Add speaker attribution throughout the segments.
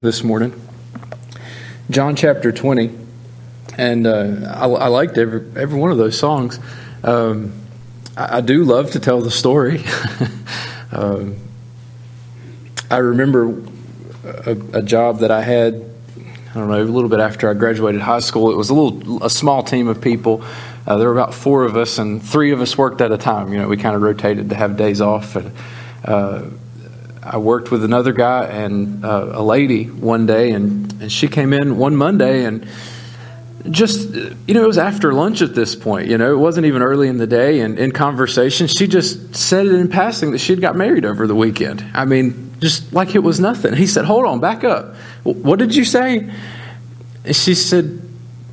Speaker 1: this morning. John chapter 20. And uh, I, I, liked every, every one of those songs. Um, I, I, do love to tell the story. um, I remember a, a, job that I had, I don't know, a little bit after I graduated high school. It was a little, a small team of people. Uh, there were about four of us, and three of us worked at a time. You know, we kind of rotated to have days off. And uh, I worked with another guy and uh, a lady one day, and, and she came in one Monday and just, you know, it was after lunch at this point. You know, it wasn't even early in the day. And in conversation, she just said it in passing that she'd got married over the weekend. I mean, just like it was nothing. He said, Hold on, back up. What did you say? And she said,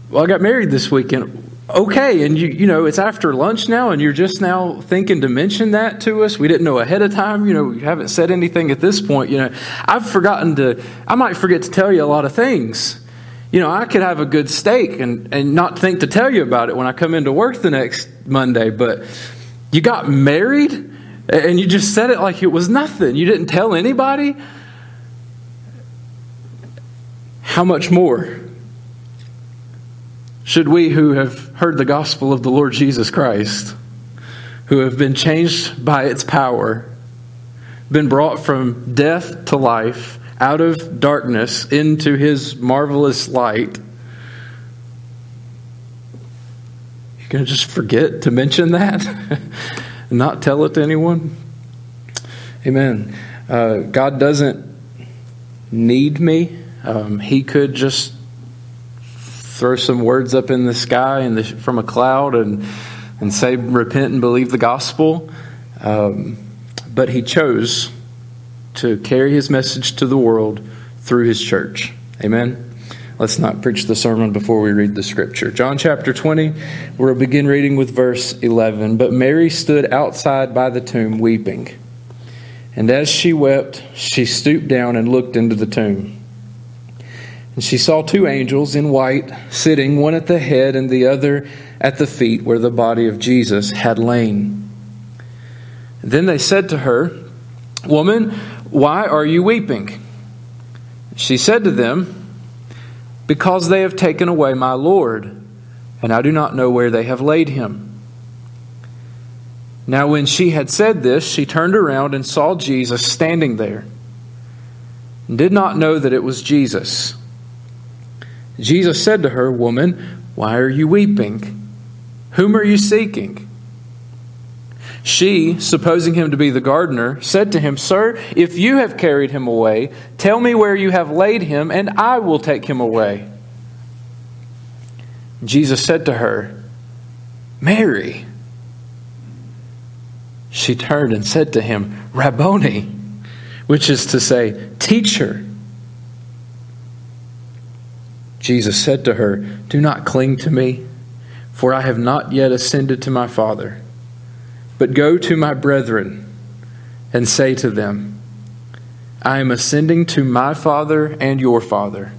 Speaker 1: Well, I got married this weekend okay and you you know it's after lunch now and you're just now thinking to mention that to us. We didn't know ahead of time you know we haven't said anything at this point you know. I've forgotten to i might forget to tell you a lot of things. You know i could have a good steak and and not think to tell you about it when i come into work the next monday but you got married and you just said it like it was nothing. You didn't tell anybody? How much more should we who have heard the gospel of the Lord Jesus Christ, who have been changed by its power, been brought from death to life, out of darkness into his marvelous light, you're going to just forget to mention that and not tell it to anyone? Amen. Uh, God doesn't need me. Um, he could just throw some words up in the sky and from a cloud and, and say, repent and believe the gospel. Um, but he chose to carry his message to the world through his church. Amen. Let's not preach the sermon before we read the scripture. John chapter 20, we'll begin reading with verse 11. But Mary stood outside by the tomb weeping. And as she wept, she stooped down and looked into the tomb. And she saw two angels in white sitting, one at the head and the other at the feet where the body of Jesus had lain. Then they said to her, Woman, why are you weeping? She said to them, Because they have taken away my Lord, and I do not know where they have laid him. Now, when she had said this, she turned around and saw Jesus standing there, and did not know that it was Jesus. Jesus said to her, Woman, why are you weeping? Whom are you seeking? She, supposing him to be the gardener, said to him, Sir, if you have carried him away, tell me where you have laid him, and I will take him away. Jesus said to her, Mary. She turned and said to him, Rabboni, which is to say, Teacher. Jesus said to her, Do not cling to me, for I have not yet ascended to my Father. But go to my brethren and say to them, I am ascending to my Father and your Father,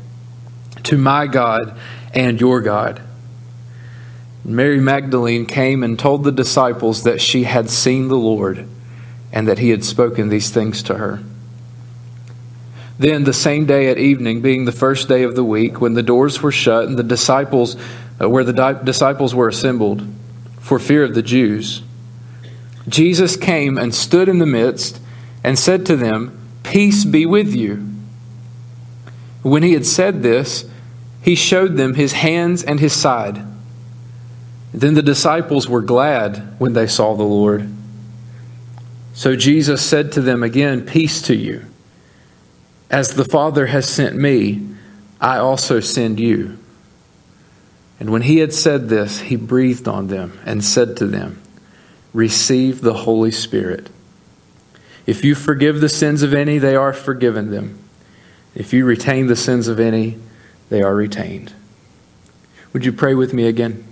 Speaker 1: to my God and your God. Mary Magdalene came and told the disciples that she had seen the Lord and that he had spoken these things to her. Then, the same day at evening, being the first day of the week, when the doors were shut and the disciples, uh, where the di- disciples were assembled, for fear of the Jews, Jesus came and stood in the midst and said to them, Peace be with you. When he had said this, he showed them his hands and his side. Then the disciples were glad when they saw the Lord. So Jesus said to them again, Peace to you. As the Father has sent me, I also send you. And when he had said this, he breathed on them and said to them, Receive the Holy Spirit. If you forgive the sins of any, they are forgiven them. If you retain the sins of any, they are retained. Would you pray with me again?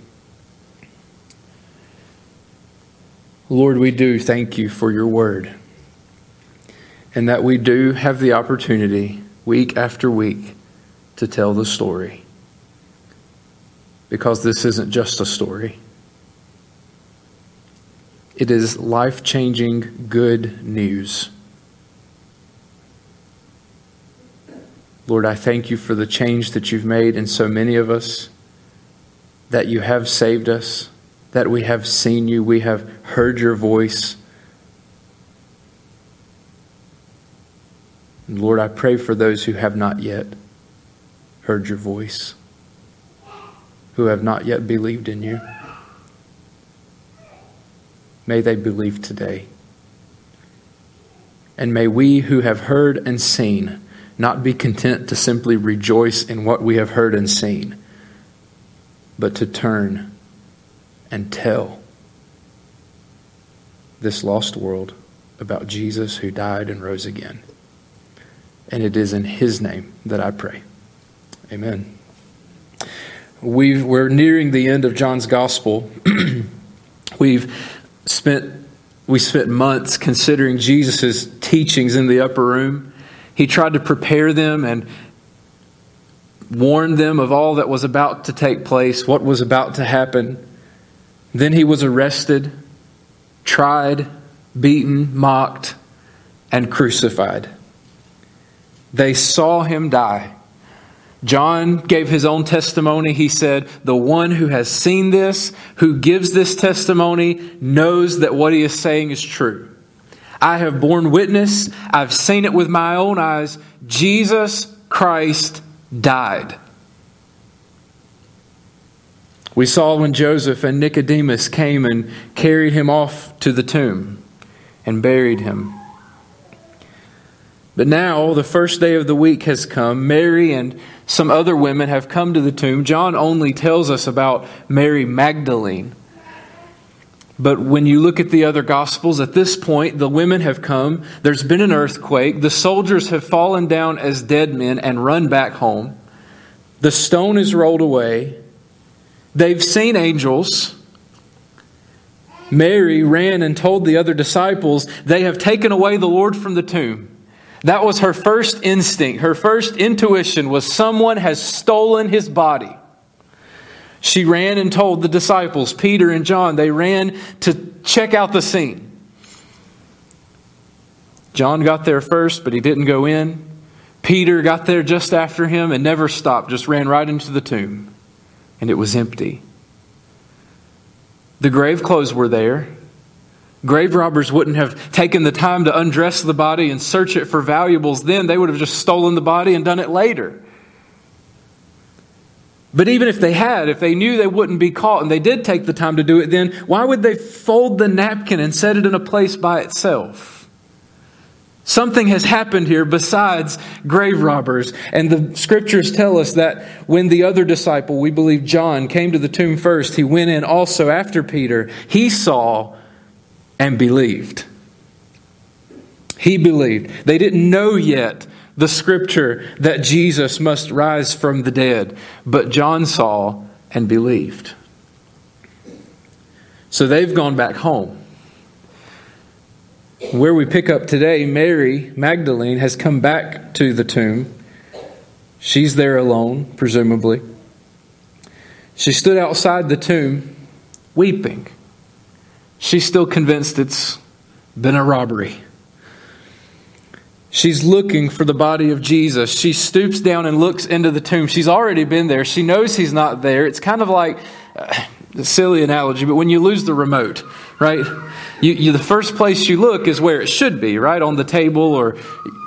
Speaker 1: Lord, we do thank you for your word and that we do have the opportunity week after week to tell the story. Because this isn't just a story, it is life changing good news. Lord, I thank you for the change that you've made in so many of us, that you have saved us, that we have seen you, we have heard your voice. Lord, I pray for those who have not yet heard your voice, who have not yet believed in you. May they believe today. And may we who have heard and seen not be content to simply rejoice in what we have heard and seen, but to turn and tell this lost world about Jesus who died and rose again. And it is in His name that I pray. Amen. we are nearing the end of John's Gospel. We've spent we spent months considering Jesus' teachings in the upper room. He tried to prepare them and warn them of all that was about to take place, what was about to happen. Then he was arrested, tried, beaten, mocked, and crucified. They saw him die. John gave his own testimony. He said, The one who has seen this, who gives this testimony, knows that what he is saying is true. I have borne witness. I've seen it with my own eyes. Jesus Christ died. We saw when Joseph and Nicodemus came and carried him off to the tomb and buried him. But now, the first day of the week has come. Mary and some other women have come to the tomb. John only tells us about Mary Magdalene. But when you look at the other gospels, at this point, the women have come. There's been an earthquake. The soldiers have fallen down as dead men and run back home. The stone is rolled away. They've seen angels. Mary ran and told the other disciples, They have taken away the Lord from the tomb. That was her first instinct. Her first intuition was someone has stolen his body. She ran and told the disciples, Peter and John, they ran to check out the scene. John got there first, but he didn't go in. Peter got there just after him and never stopped, just ran right into the tomb. And it was empty. The grave clothes were there. Grave robbers wouldn't have taken the time to undress the body and search it for valuables then. They would have just stolen the body and done it later. But even if they had, if they knew they wouldn't be caught and they did take the time to do it, then why would they fold the napkin and set it in a place by itself? Something has happened here besides grave robbers. And the scriptures tell us that when the other disciple, we believe John, came to the tomb first, he went in also after Peter. He saw and believed. He believed. They didn't know yet the scripture that Jesus must rise from the dead, but John saw and believed. So they've gone back home. Where we pick up today, Mary Magdalene has come back to the tomb. She's there alone, presumably. She stood outside the tomb weeping. She's still convinced it's been a robbery. She's looking for the body of Jesus. She stoops down and looks into the tomb. She's already been there. She knows he's not there. It's kind of like uh, a silly analogy, but when you lose the remote, right? You, you, the first place you look is where it should be, right? On the table or,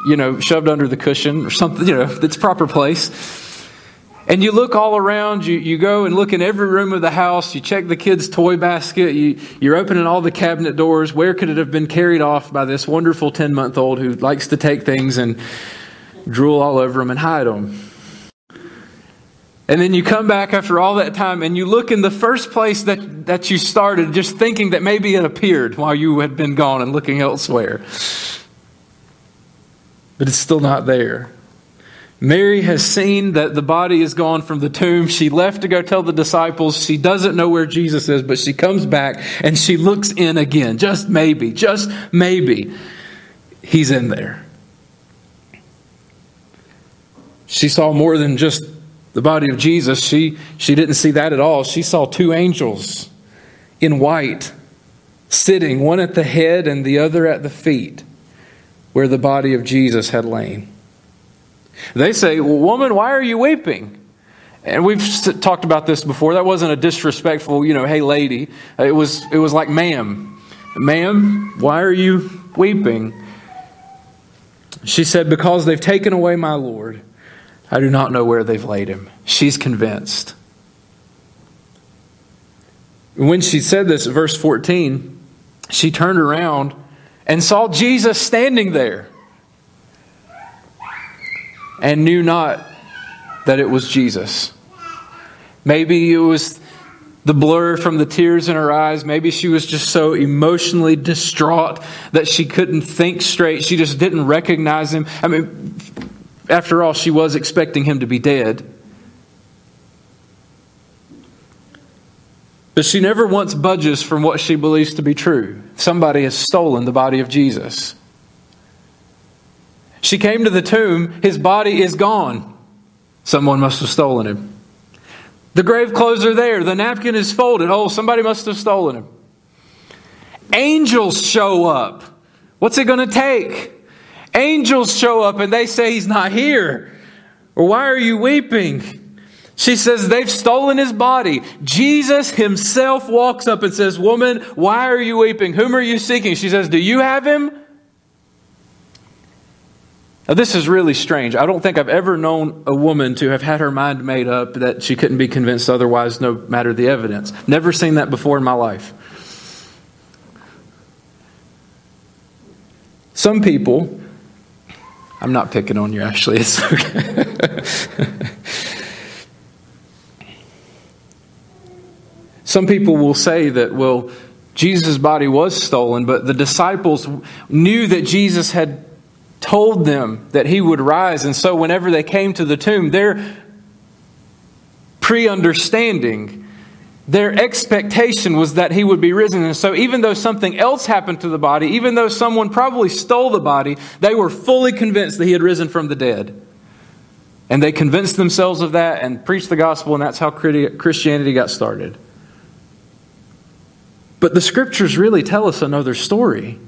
Speaker 1: you know, shoved under the cushion or something, you know, its proper place. And you look all around, you, you go and look in every room of the house, you check the kids' toy basket, you, you're opening all the cabinet doors. Where could it have been carried off by this wonderful 10 month old who likes to take things and drool all over them and hide them? And then you come back after all that time and you look in the first place that, that you started, just thinking that maybe it appeared while you had been gone and looking elsewhere. But it's still not there. Mary has seen that the body is gone from the tomb. She left to go tell the disciples. She doesn't know where Jesus is, but she comes back and she looks in again. Just maybe, just maybe, he's in there. She saw more than just the body of Jesus. She, she didn't see that at all. She saw two angels in white sitting, one at the head and the other at the feet, where the body of Jesus had lain. They say, well, Woman, why are you weeping? And we've talked about this before. That wasn't a disrespectful, you know, hey, lady. It was, it was like, ma'am, ma'am, why are you weeping? She said, Because they've taken away my Lord. I do not know where they've laid him. She's convinced. When she said this, verse 14, she turned around and saw Jesus standing there and knew not that it was Jesus. Maybe it was the blur from the tears in her eyes. Maybe she was just so emotionally distraught that she couldn't think straight. She just didn't recognize him. I mean, after all, she was expecting him to be dead. But she never once budges from what she believes to be true. Somebody has stolen the body of Jesus. She came to the tomb, his body is gone. Someone must have stolen him. The grave clothes are there, the napkin is folded. Oh, somebody must have stolen him. Angels show up. What's it going to take? Angels show up and they say he's not here. Or why are you weeping? She says they've stolen his body. Jesus himself walks up and says, Woman, why are you weeping? Whom are you seeking? She says, Do you have him? Now, this is really strange. I don't think I've ever known a woman to have had her mind made up that she couldn't be convinced otherwise, no matter the evidence. Never seen that before in my life. Some people, I'm not picking on you, Ashley. It's okay. Some people will say that, well, Jesus' body was stolen, but the disciples knew that Jesus had told them that he would rise. And so, whenever they came to the tomb, their pre understanding, their expectation was that he would be risen. And so, even though something else happened to the body, even though someone probably stole the body, they were fully convinced that he had risen from the dead. And they convinced themselves of that and preached the gospel, and that's how Christianity got started. But the scriptures really tell us another story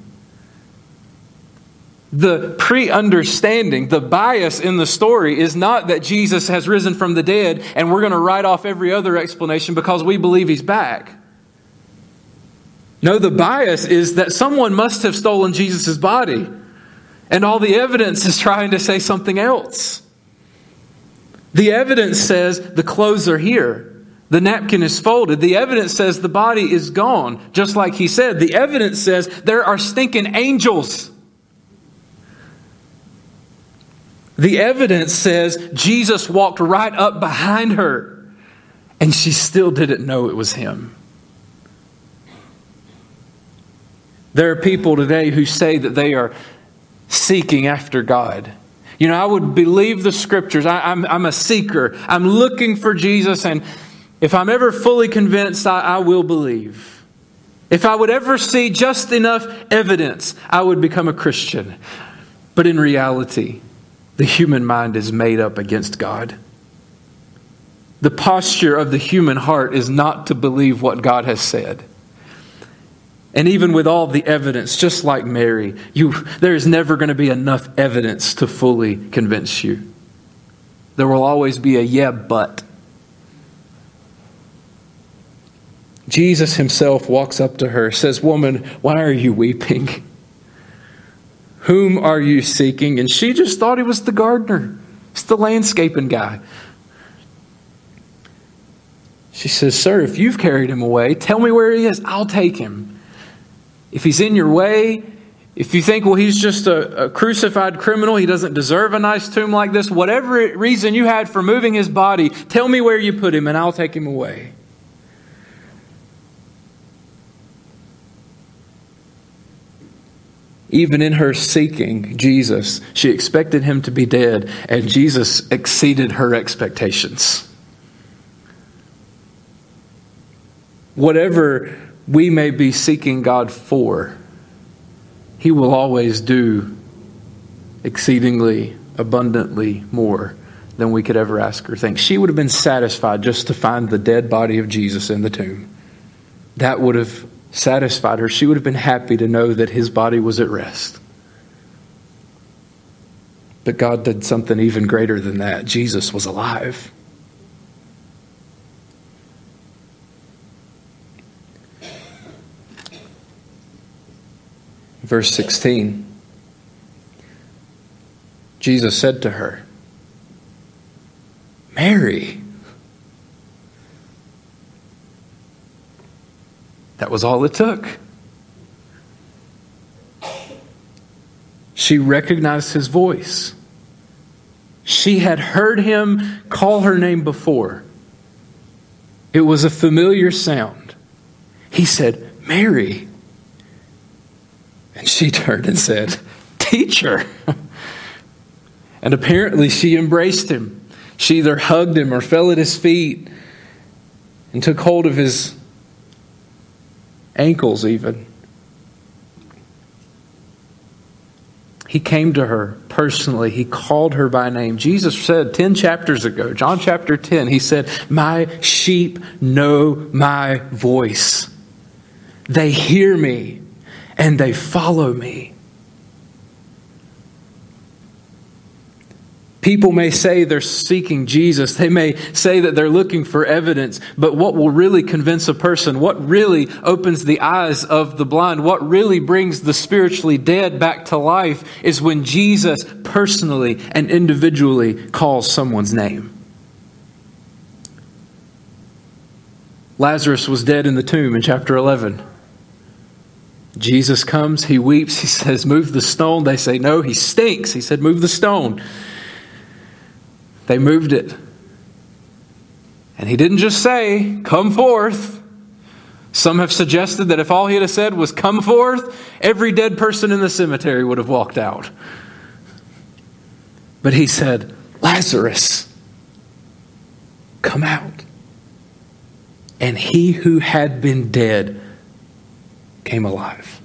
Speaker 1: the pre understanding, the bias in the story is not that Jesus has risen from the dead and we're going to write off every other explanation because we believe he's back. No, the bias is that someone must have stolen Jesus' body, and all the evidence is trying to say something else. The evidence says the clothes are here. The napkin is folded. The evidence says the body is gone, just like he said. The evidence says there are stinking angels The evidence says Jesus walked right up behind her, and she still didn't know it was him. There are people today who say that they are seeking after God. You know, I would believe the scriptures. I, am a seeker. I'm looking for Jesus, and if I'm ever fully convinced, I, I will believe. If I would ever see just enough evidence, I would become a Christian. But in reality, the human mind is made up against God. The posture of the human heart is not to believe what God has said. And even with all the evidence, just like Mary, you, there is never going to be enough evidence to fully convince you. There will always be a yeah, but. Jesus himself walks up to her, says, Woman, why are you weeping? Whom are you seeking? And she just thought he was the gardener, it's the landscaping guy. She says, Sir, if you've carried him away, tell me where he is. I'll take him. If he's in your way, if you think, well, he's just a, a, crucified criminal, he doesn't deserve a nice tomb like this, whatever reason you had for moving his body, tell me where you put him and I'll take him away. Even in her seeking Jesus, she expected him to be dead, and Jesus exceeded her expectations. Whatever we may be seeking God for, He will always do exceedingly abundantly more than we could ever ask or think. She would have been satisfied just to find the dead body of Jesus in the tomb. That would have satisfied her. She would have been happy to know that his body was at rest. But God did something even greater than that. Jesus was alive. Verse 16 Jesus said to her, Mary. That was all it took. She recognized his voice. She had heard him call her name before. It was a familiar sound. He said, Mary. And she turned and said, Teacher. And apparently she embraced him. She either hugged him or fell at his feet and took hold of his ankles, even. He came to her personally. He called her by name. Jesus said 10 chapters ago, John chapter 10, he said, My sheep know my voice. They hear me and they follow me. People may say they're seeking Jesus. They may say that they're looking for evidence. But what will really convince a person, what really opens the eyes of the blind, what really brings the spiritually dead back to life is when Jesus personally and individually calls someone's name. Lazarus was dead in the tomb in chapter 11. Jesus comes, he weeps, he says, Move the stone. They say, No, he stinks. He said, Move the stone. They moved it. And he didn't just say, Come forth. Some have suggested that if all he had said was, Come forth, every dead person in the cemetery would have walked out. But he said, Lazarus, come out. And he who had been dead came alive.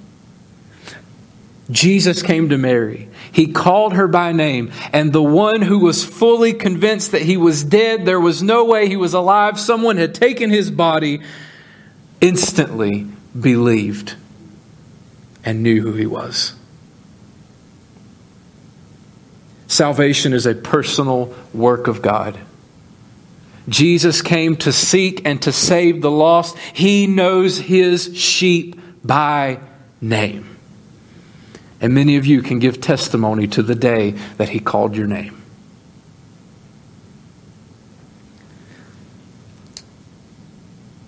Speaker 1: Jesus came to Mary. He called her by name, and the one who was fully convinced that he was dead, there was no way he was alive, someone had taken his body, instantly believed and knew who he was. Salvation is a personal work of God. Jesus came to seek and to save the lost. He knows his sheep by name. And many of you can give testimony to the day that He called your name.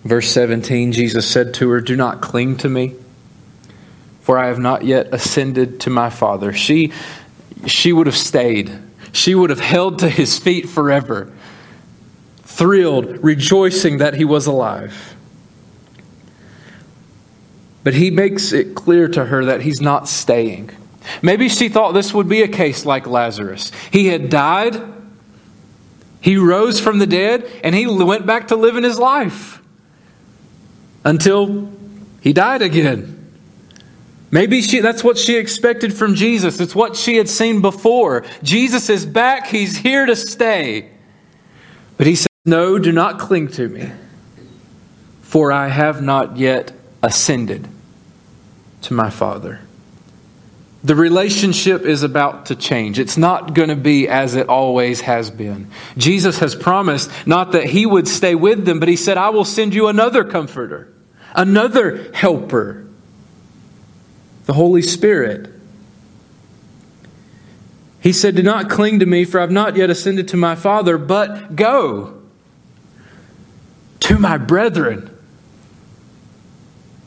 Speaker 1: Verse 17 Jesus said to her, Do not cling to me, for I have not yet ascended to my Father. She, she would have stayed, she would have held to His feet forever, thrilled, rejoicing that He was alive. But he makes it clear to her that he's not staying. Maybe she thought this would be a case like Lazarus. He had died, he rose from the dead, and he went back to living his life until he died again. Maybe she, that's what she expected from Jesus. It's what she had seen before. Jesus is back, he's here to stay. But he says, No, do not cling to me, for I have not yet ascended to my Father. The relationship is about to change. It's not going to be as it always has been. Jesus has promised not that He would stay with them, but He said, I will send you another comforter, another helper, the Holy Spirit. He said, Do not cling to me, for I've not yet ascended to my Father, but go to my brethren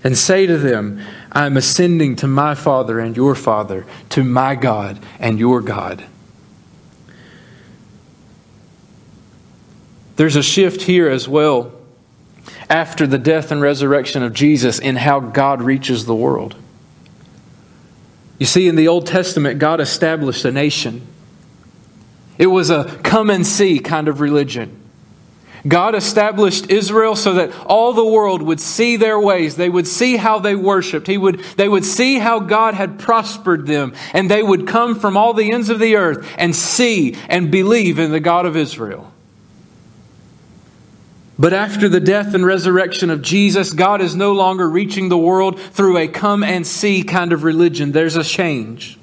Speaker 1: and say to them, I am ascending to my Father and your Father, to my God and your God. There's a shift here as well after the death and resurrection of Jesus in how God reaches the world. You see, in the Old Testament, God established a nation. It was a come and see kind of religion. God established Israel so that all the world would see their ways. They would see how they worshiped. He would, they would see how God had prospered them. And they would come from all the ends of the earth and see and believe in the God of Israel. But after the death and resurrection of Jesus, God is no longer reaching the world through a come and see kind of religion. There's a change.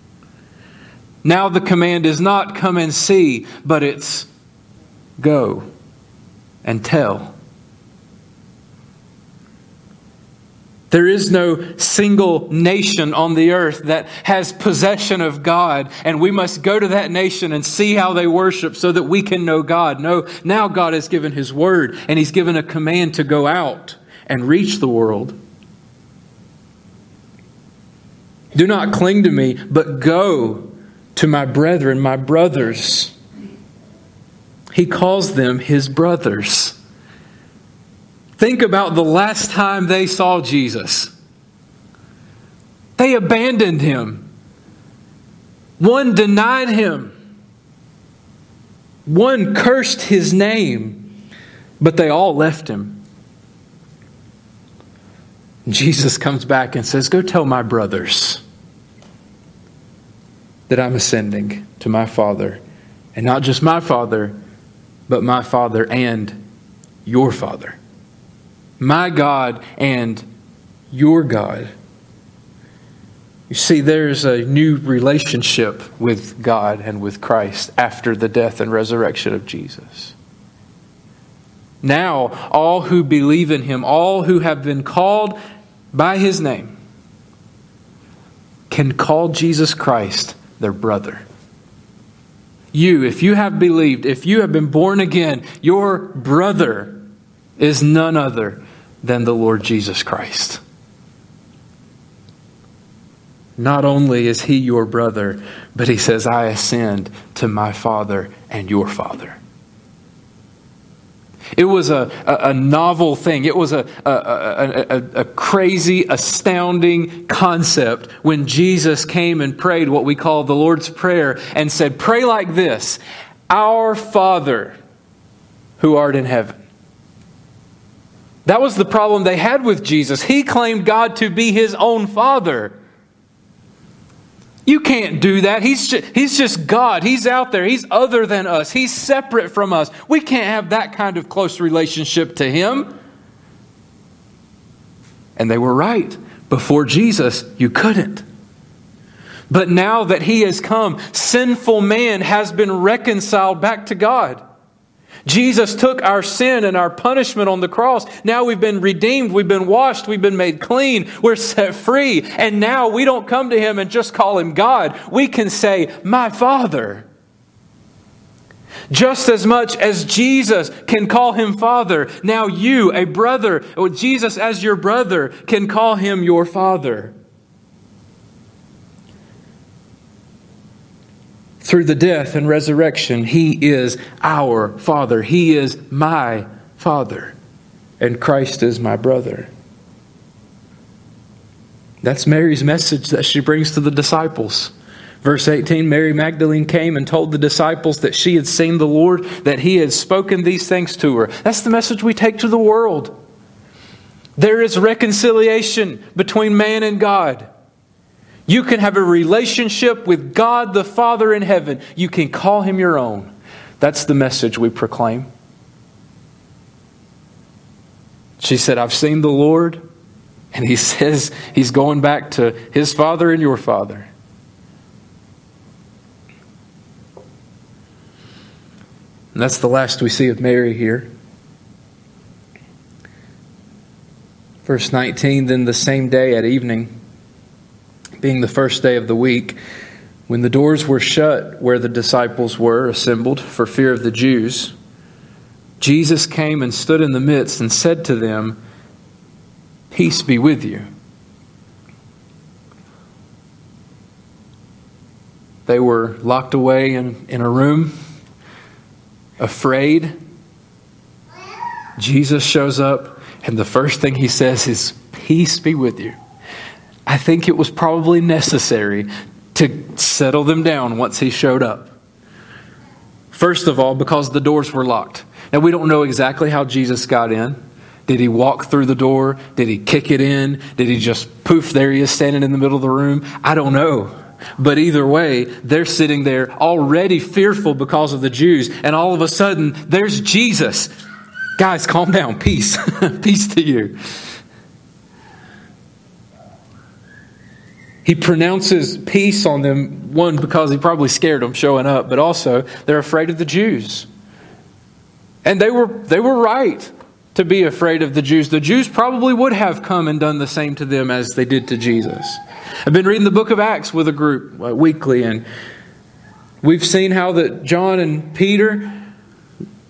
Speaker 1: Now the command is not come and see, but it's go and tell. There is no single nation on the earth that has possession of God, and we must go to that nation and see how they worship so that we can know God. No, now God has given His word, and He's given a command to go out and reach the world. Do not cling to me, but go to my brethren, my brothers. He calls them His brothers. Think about the last time they saw Jesus. They abandoned him. One denied him. One cursed his name, but they all left him. Jesus comes back and says, Go tell my brothers that I'm ascending to my Father. And not just my Father, but my Father and your Father my God and your God. You see, there's a new relationship with God and with Christ after the death and resurrection of Jesus. Now, all who believe in him, all who have been called by his name, can call Jesus Christ their brother. You, if you have believed, if you have been born again, your brother is none other than the Lord Jesus Christ. Not only is he your brother, but he says, I ascend to my Father and your Father. It was a, a, a novel thing. It was a, a, a, crazy, astounding concept when Jesus came and prayed what we call the Lord's Prayer and said, Pray like this Our Father who art in heaven. That was the problem they had with Jesus. He claimed God to be his own father. You can't do that. He's just, he's just God. He's out there. He's other than us. He's separate from us. We can't have that kind of close relationship to him. And they were right. Before Jesus, you couldn't. But now that he has come, sinful man has been reconciled back to God. Jesus took our sin and our punishment on the cross. Now we've been redeemed, we've been washed, we've been made clean, we're set free. And now we don't come to Him and just call Him God. We can say, My Father. Just as much as Jesus can call him Father, now you, a brother, Jesus as your brother, can call him your Father. Through the death and resurrection, He is our Father. He is my Father. And Christ is my brother. That's Mary's message that she brings to the disciples. Verse 18 Mary Magdalene came and told the disciples that she had seen the Lord, that He had spoken these things to her. That's the message we take to the world. There is reconciliation between man and God. You can have a relationship with God the Father in heaven. You can call him your own. That's the message we proclaim. She said, I've seen the Lord. And he says he's going back to his father and your father. And that's the last we see of Mary here. Verse 19 Then the same day at evening, being the first day of the week, when the doors were shut where the disciples were assembled for fear of the Jews, Jesus came and stood in the midst and said to them, Peace be with you. They were locked away in, in a room, afraid. Jesus shows up, and the first thing he says is, Peace be with you. I think it was probably necessary to settle them down once he showed up. First of all, because the doors were locked. Now, we don't know exactly how Jesus got in. Did he walk through the door? Did he kick it in? Did he just poof, there he is standing in the middle of the room? I don't know. But either way, they're sitting there already fearful because of the Jews, and all of a sudden, there's Jesus. Guys, calm down. Peace. Peace to you. He pronounces peace on them, one, because he probably scared them showing up, but also they're afraid of the Jews. And they were, they were right to be afraid of the Jews. The Jews probably would have come and done the same to them as they did to Jesus. I've been reading the book of Acts with a group uh, weekly, and we've seen how that John and Peter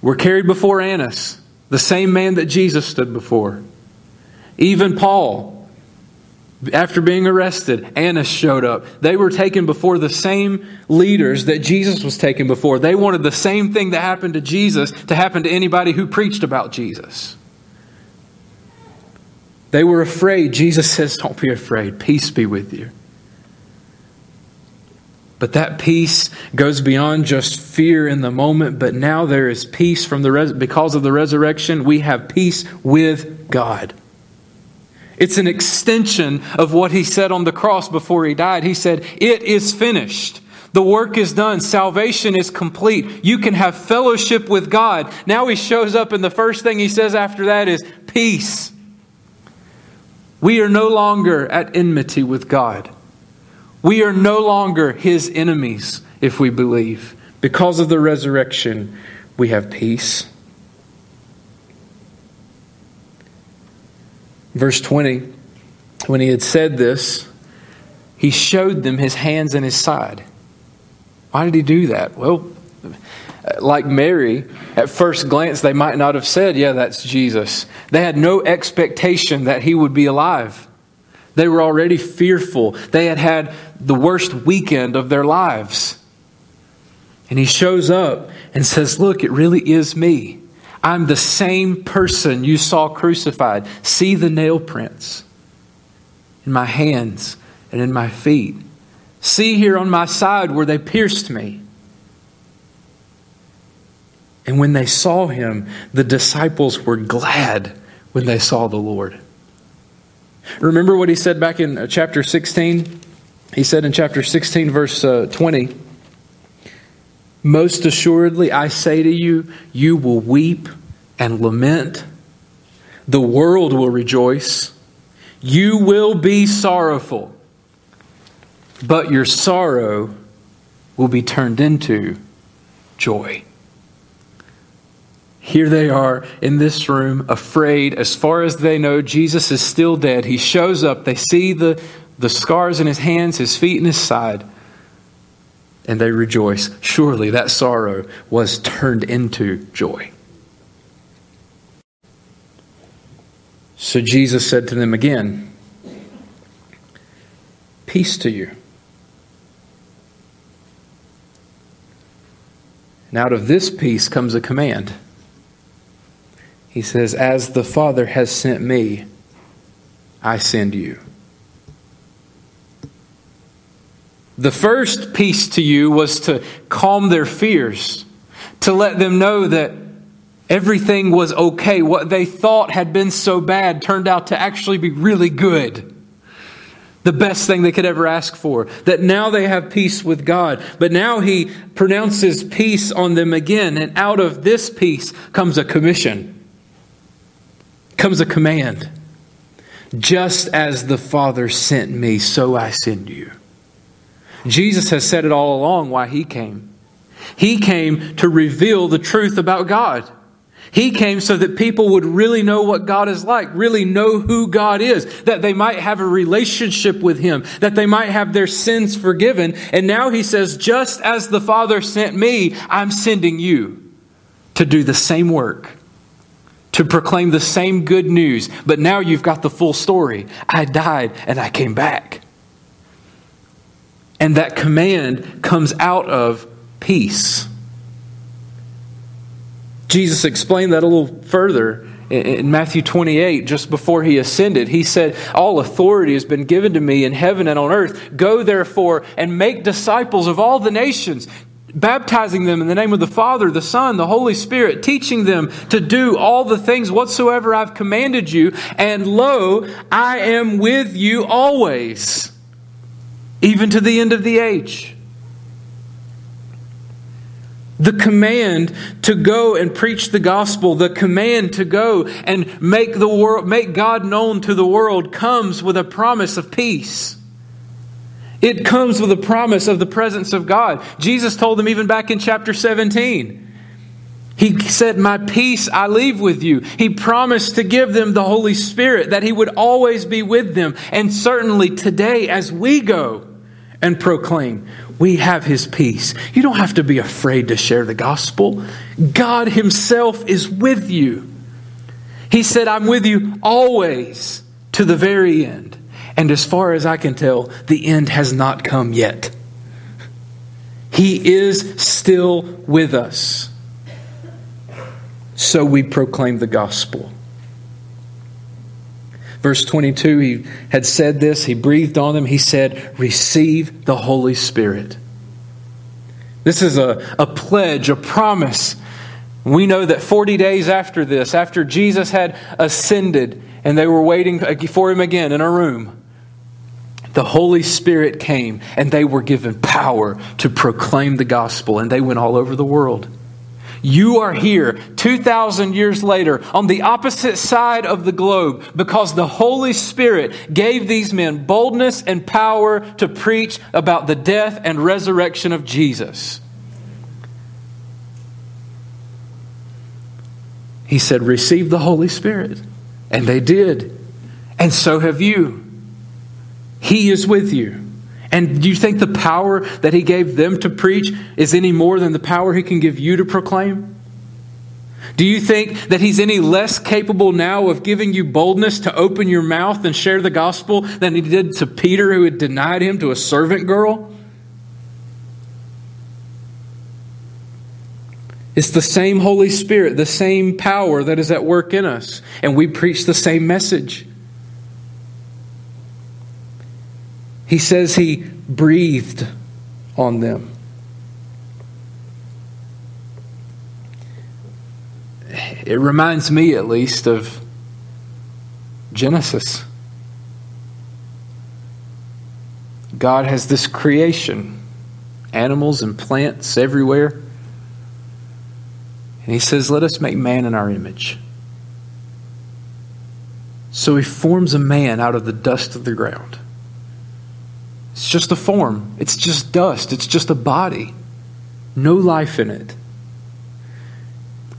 Speaker 1: were carried before Annas, the same man that Jesus stood before. Even Paul after being arrested, Annas showed up. They were taken before the same leaders that Jesus was taken before. They wanted the same thing that happened to Jesus to happen to anybody who preached about Jesus. They were afraid. Jesus says, Don't be afraid. Peace be with you. But that peace goes beyond just fear in the moment, but now there is peace from the res- because of the resurrection. We have peace with God. It's an extension of what he said on the cross before he died. He said, It is finished. The work is done. Salvation is complete. You can have fellowship with God. Now he shows up, and the first thing he says after that is peace. We are no longer at enmity with God. We are no longer his enemies if we believe. Because of the resurrection, we have peace. Verse 20, when he had said this, he showed them his hands and his side. Why did he do that? Well, like Mary, at first glance, they might not have said, Yeah, that's Jesus. They had no expectation that he would be alive. They were already fearful. They had had the worst weekend of their lives. And he shows up and says, Look, it really is me. I'm the same person you saw crucified. See the nail prints in my hands and in my feet. See here on my side where they pierced me. And when they saw him, the disciples were glad when they saw the Lord. Remember what he said back in uh, chapter 16? He said in chapter 16, verse uh, 20, most assuredly, I say to you, you will weep and lament. The world will rejoice. You will be sorrowful, but your sorrow will be turned into joy. Here they are in this room, afraid. As far as they know, Jesus is still dead. He shows up. They see the, the scars in his hands, his feet, and his side and they rejoice. Surely that sorrow was turned into joy. So Jesus said to them again, Peace to you. And out of this peace comes a command. He says, As the Father has sent me, I send you. The first peace to you was to calm their fears, to let them know that everything was okay. What they thought had been so bad turned out to actually be really good. The best thing they could ever ask for. That now they have peace with God. But now he pronounces peace on them again. And out of this peace comes a commission, comes a command. Just as the Father sent me, so I send you. Jesus has said it all along why he came. He came to reveal the truth about God. He came so that people would really know what God is like, really know who God is, that they might have a relationship with Him, that they might have their sins forgiven. And now He says, just as the Father sent me, I'm sending you to do the same work, to proclaim the same good news. But now you've got the full story. I died and I came back. And that command comes out of peace. Jesus explained that a little further in Matthew 28, just before he ascended. He said, All authority has been given to me in heaven and on earth. Go therefore and make disciples of all the nations, baptizing them in the name of the Father, the Son, the Holy Spirit, teaching them to do all the things whatsoever I've commanded you. And lo, I am with you always even to the end of the age. The command to go and preach the gospel, the command to go and make the world make God known to the world comes with a promise of peace. It comes with a promise of the presence of God. Jesus told them even back in chapter 17. He said, My peace I leave with you. He promised to give them the Holy Spirit, that He would always be with them. And certainly today, as we go and proclaim, we have His peace. You don't have to be afraid to share the gospel. God Himself is with you. He said, I'm with you always to the very end. And as far as I can tell, the end has not come yet. He is still with us. So we proclaim the gospel. Verse 22, he had said this, he breathed on them, he said, Receive the Holy Spirit. This is a, a pledge, a promise. We know that 40 days after this, after Jesus had ascended and they were waiting for him again in a room, the Holy Spirit came and they were given power to proclaim the gospel, and they went all over the world. You are here 2,000 years later on the opposite side of the globe because the Holy Spirit gave these men boldness and power to preach about the death and resurrection of Jesus. He said, Receive the Holy Spirit. And they did. And so have you. He is with you. And do you think the power that he gave them to preach is any more than the power he can give you to proclaim? Do you think that he's any less capable now of giving you boldness to open your mouth and share the gospel than he did to Peter, who had denied him to a servant girl? It's the same Holy Spirit, the same power that is at work in us, and we preach the same message. He says he breathed on them. It reminds me, at least, of Genesis. God has this creation animals and plants everywhere. And he says, Let us make man in our image. So he forms a man out of the dust of the ground. It's just a form, it's just dust, it's just a body. No life in it.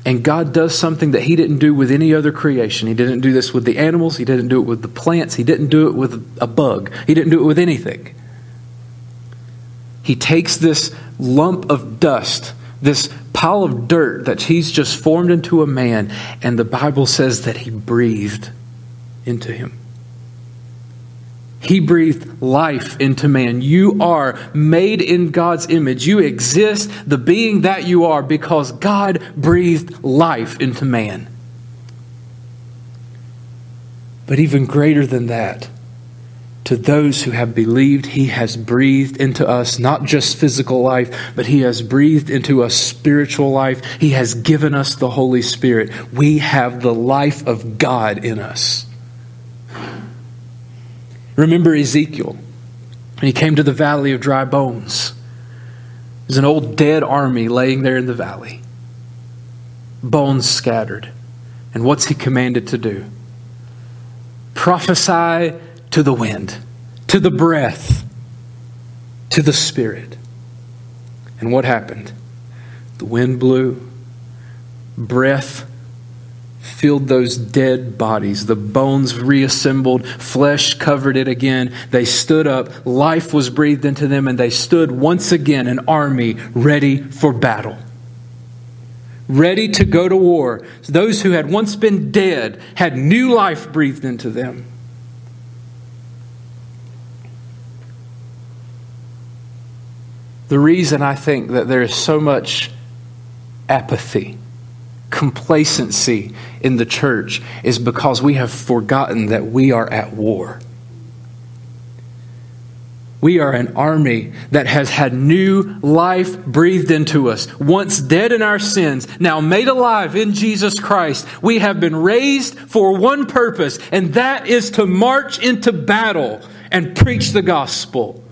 Speaker 1: And God does something that He didn't do with any other creation. He didn't do this with the animals, He didn't do it with the plants, He didn't do it with a bug, He didn't do it with anything. He takes this lump of dust, this pile of dirt that He's just formed into a man, and the Bible says that He breathed into him. He breathed life into man. You are made in God's image. You exist, the being that you are, because God breathed life into man. But even greater than that, to those who have believed, He has breathed into us not just physical life, but He has breathed into us spiritual life. He has given us the Holy Spirit. We have the life of God in us. Remember Ezekiel. When he came to the valley of dry bones. There's an old dead army laying there in the valley, bones scattered. And what's he commanded to do? Prophesy to the wind, to the breath, to the spirit. And what happened? The wind blew, breath filled those dead bodies. The bones reassembled, flesh covered it again. They stood up, life was breathed into them, and they stood once again an army ready for battle. Ready to go to war. Those who had once been dead had new life breathed into them. The reason I think that there is so much apathy complacency in the church is because we have forgotten that we are at war. We are an army that has had new life breathed into us. Once dead in our sins, now made alive in Jesus Christ. We have been raised for one purpose, and that is to march into battle and preach the gospel.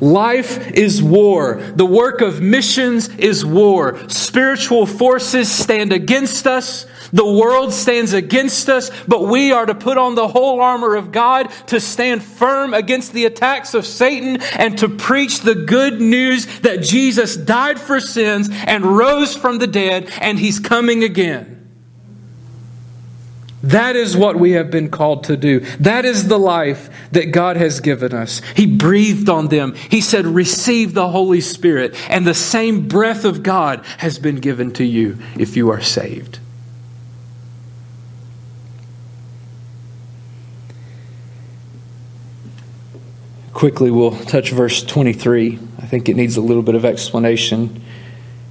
Speaker 1: Life is war. The work of missions is war. Spiritual forces stand against us. The world stands against us, but we are to put on the whole armor of God to stand firm against the attacks of Satan and to preach the good news that Jesus died for sins and rose from the dead and he's coming again. That is what we have been called to do. That is the life that God has given us. He breathed on them. He said, Receive the Holy Spirit. And the same breath of God has been given to you if you are saved. Quickly, we'll touch verse 23. I think it needs a little bit of explanation.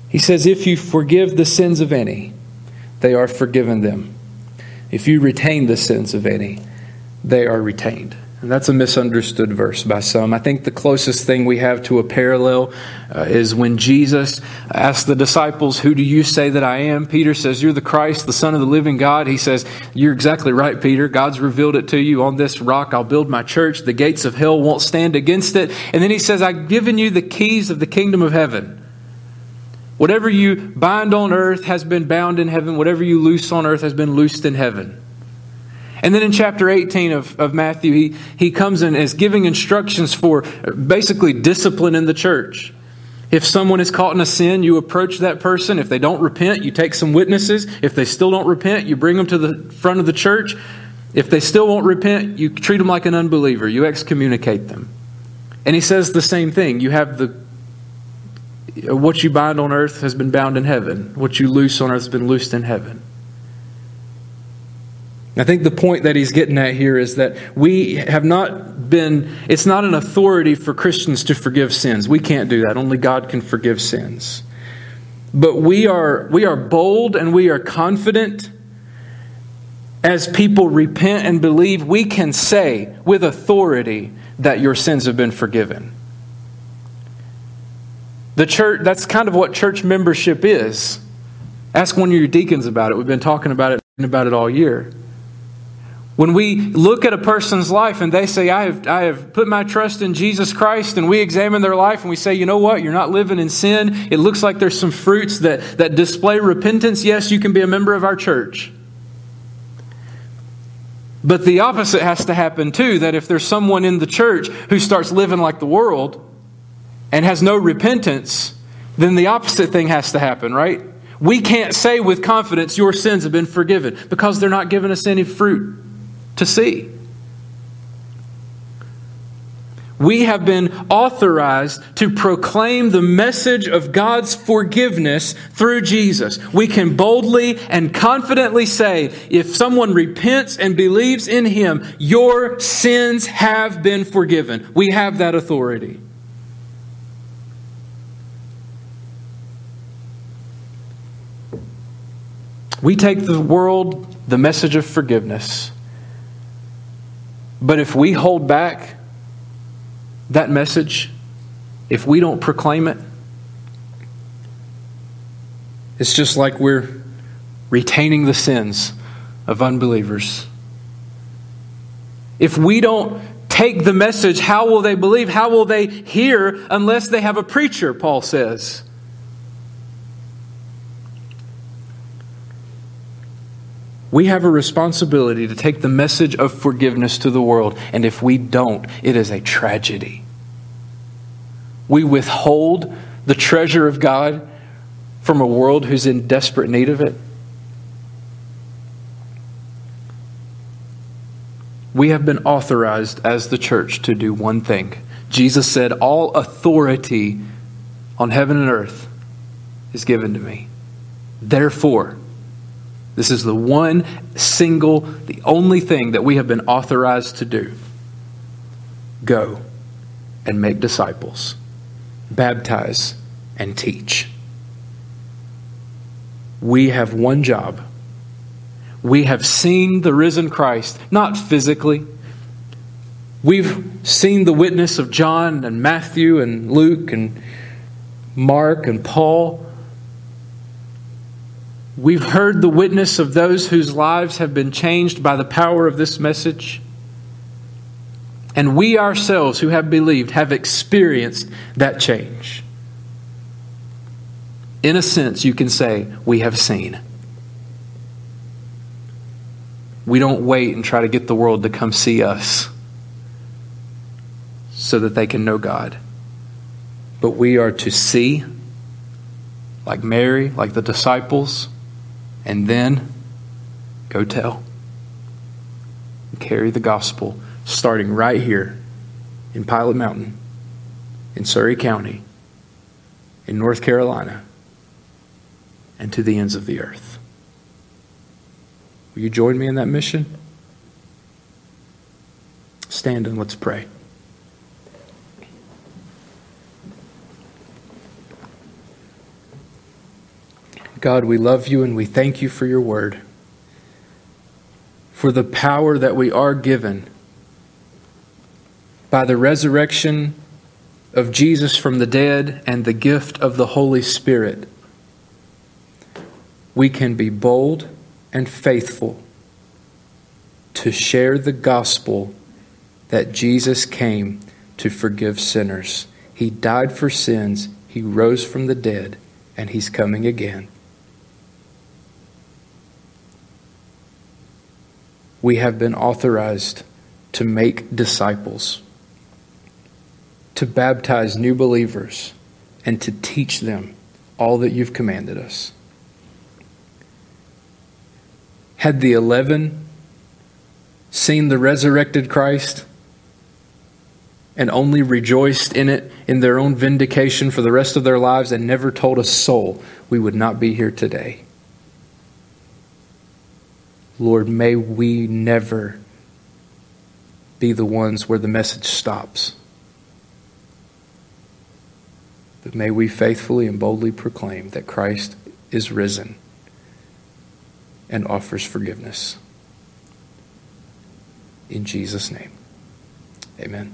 Speaker 1: He says, If you forgive the sins of any, they are forgiven them. If you retain the sins of any, they are retained. And that's a misunderstood verse by some. I think the closest thing we have to a parallel uh, is when Jesus asked the disciples, Who do you say that I am? Peter says, You're the Christ, the Son of the living God. He says, You're exactly right, Peter. God's revealed it to you. On this rock I'll build my church. The gates of hell won't stand against it. And then he says, I've given you the keys of the kingdom of heaven. Whatever you bind on earth has been bound in heaven. Whatever you loose on earth has been loosed in heaven. And then in chapter 18 of, of Matthew, he, he comes in as giving instructions for basically discipline in the church. If someone is caught in a sin, you approach that person. If they don't repent, you take some witnesses. If they still don't repent, you bring them to the front of the church. If they still won't repent, you treat them like an unbeliever. You excommunicate them. And he says the same thing. You have the what you bind on earth has been bound in heaven. What you loose on earth has been loosed in heaven. I think the point that he's getting at here is that we have not been, it's not an authority for Christians to forgive sins. We can't do that. Only God can forgive sins. But we are, we are bold and we are confident as people repent and believe, we can say with authority that your sins have been forgiven. The church, that's kind of what church membership is. Ask one of your deacons about it. We've been talking about it about it all year. When we look at a person's life and they say, I have, I have put my trust in Jesus Christ, and we examine their life and we say, you know what, you're not living in sin. It looks like there's some fruits that, that display repentance. Yes, you can be a member of our church. But the opposite has to happen too that if there's someone in the church who starts living like the world, and has no repentance, then the opposite thing has to happen, right? We can't say with confidence, Your sins have been forgiven, because they're not giving us any fruit to see. We have been authorized to proclaim the message of God's forgiveness through Jesus. We can boldly and confidently say, if someone repents and believes in Him, your sins have been forgiven. We have that authority. We take the world the message of forgiveness. But if we hold back that message, if we don't proclaim it, it's just like we're retaining the sins of unbelievers. If we don't take the message, how will they believe? How will they hear unless they have a preacher, Paul says. We have a responsibility to take the message of forgiveness to the world, and if we don't, it is a tragedy. We withhold the treasure of God from a world who's in desperate need of it. We have been authorized as the church to do one thing. Jesus said, All authority on heaven and earth is given to me. Therefore, this is the one single, the only thing that we have been authorized to do. Go and make disciples, baptize and teach. We have one job. We have seen the risen Christ, not physically. We've seen the witness of John and Matthew and Luke and Mark and Paul. We've heard the witness of those whose lives have been changed by the power of this message. And we ourselves who have believed have experienced that change. In a sense, you can say, we have seen. We don't wait and try to get the world to come see us so that they can know God. But we are to see, like Mary, like the disciples, and then go tell. And carry the gospel, starting right here in Pilot Mountain, in Surry County, in North Carolina, and to the ends of the earth. Will you join me in that mission? Stand and let's pray. God, we love you and we thank you for your word, for the power that we are given by the resurrection of Jesus from the dead and the gift of the Holy Spirit. We can be bold and faithful to share the gospel that Jesus came to forgive sinners. He died for sins, He rose from the dead, and He's coming again. We have been authorized to make disciples, to baptize new believers, and to teach them all that you've commanded us. Had the eleven seen the resurrected Christ and only rejoiced in it in their own vindication for the rest of their lives and never told a soul, we would not be here today. Lord, may we never be the ones where the message stops. But may we faithfully and boldly proclaim that Christ is risen and offers forgiveness. In Jesus' name, amen.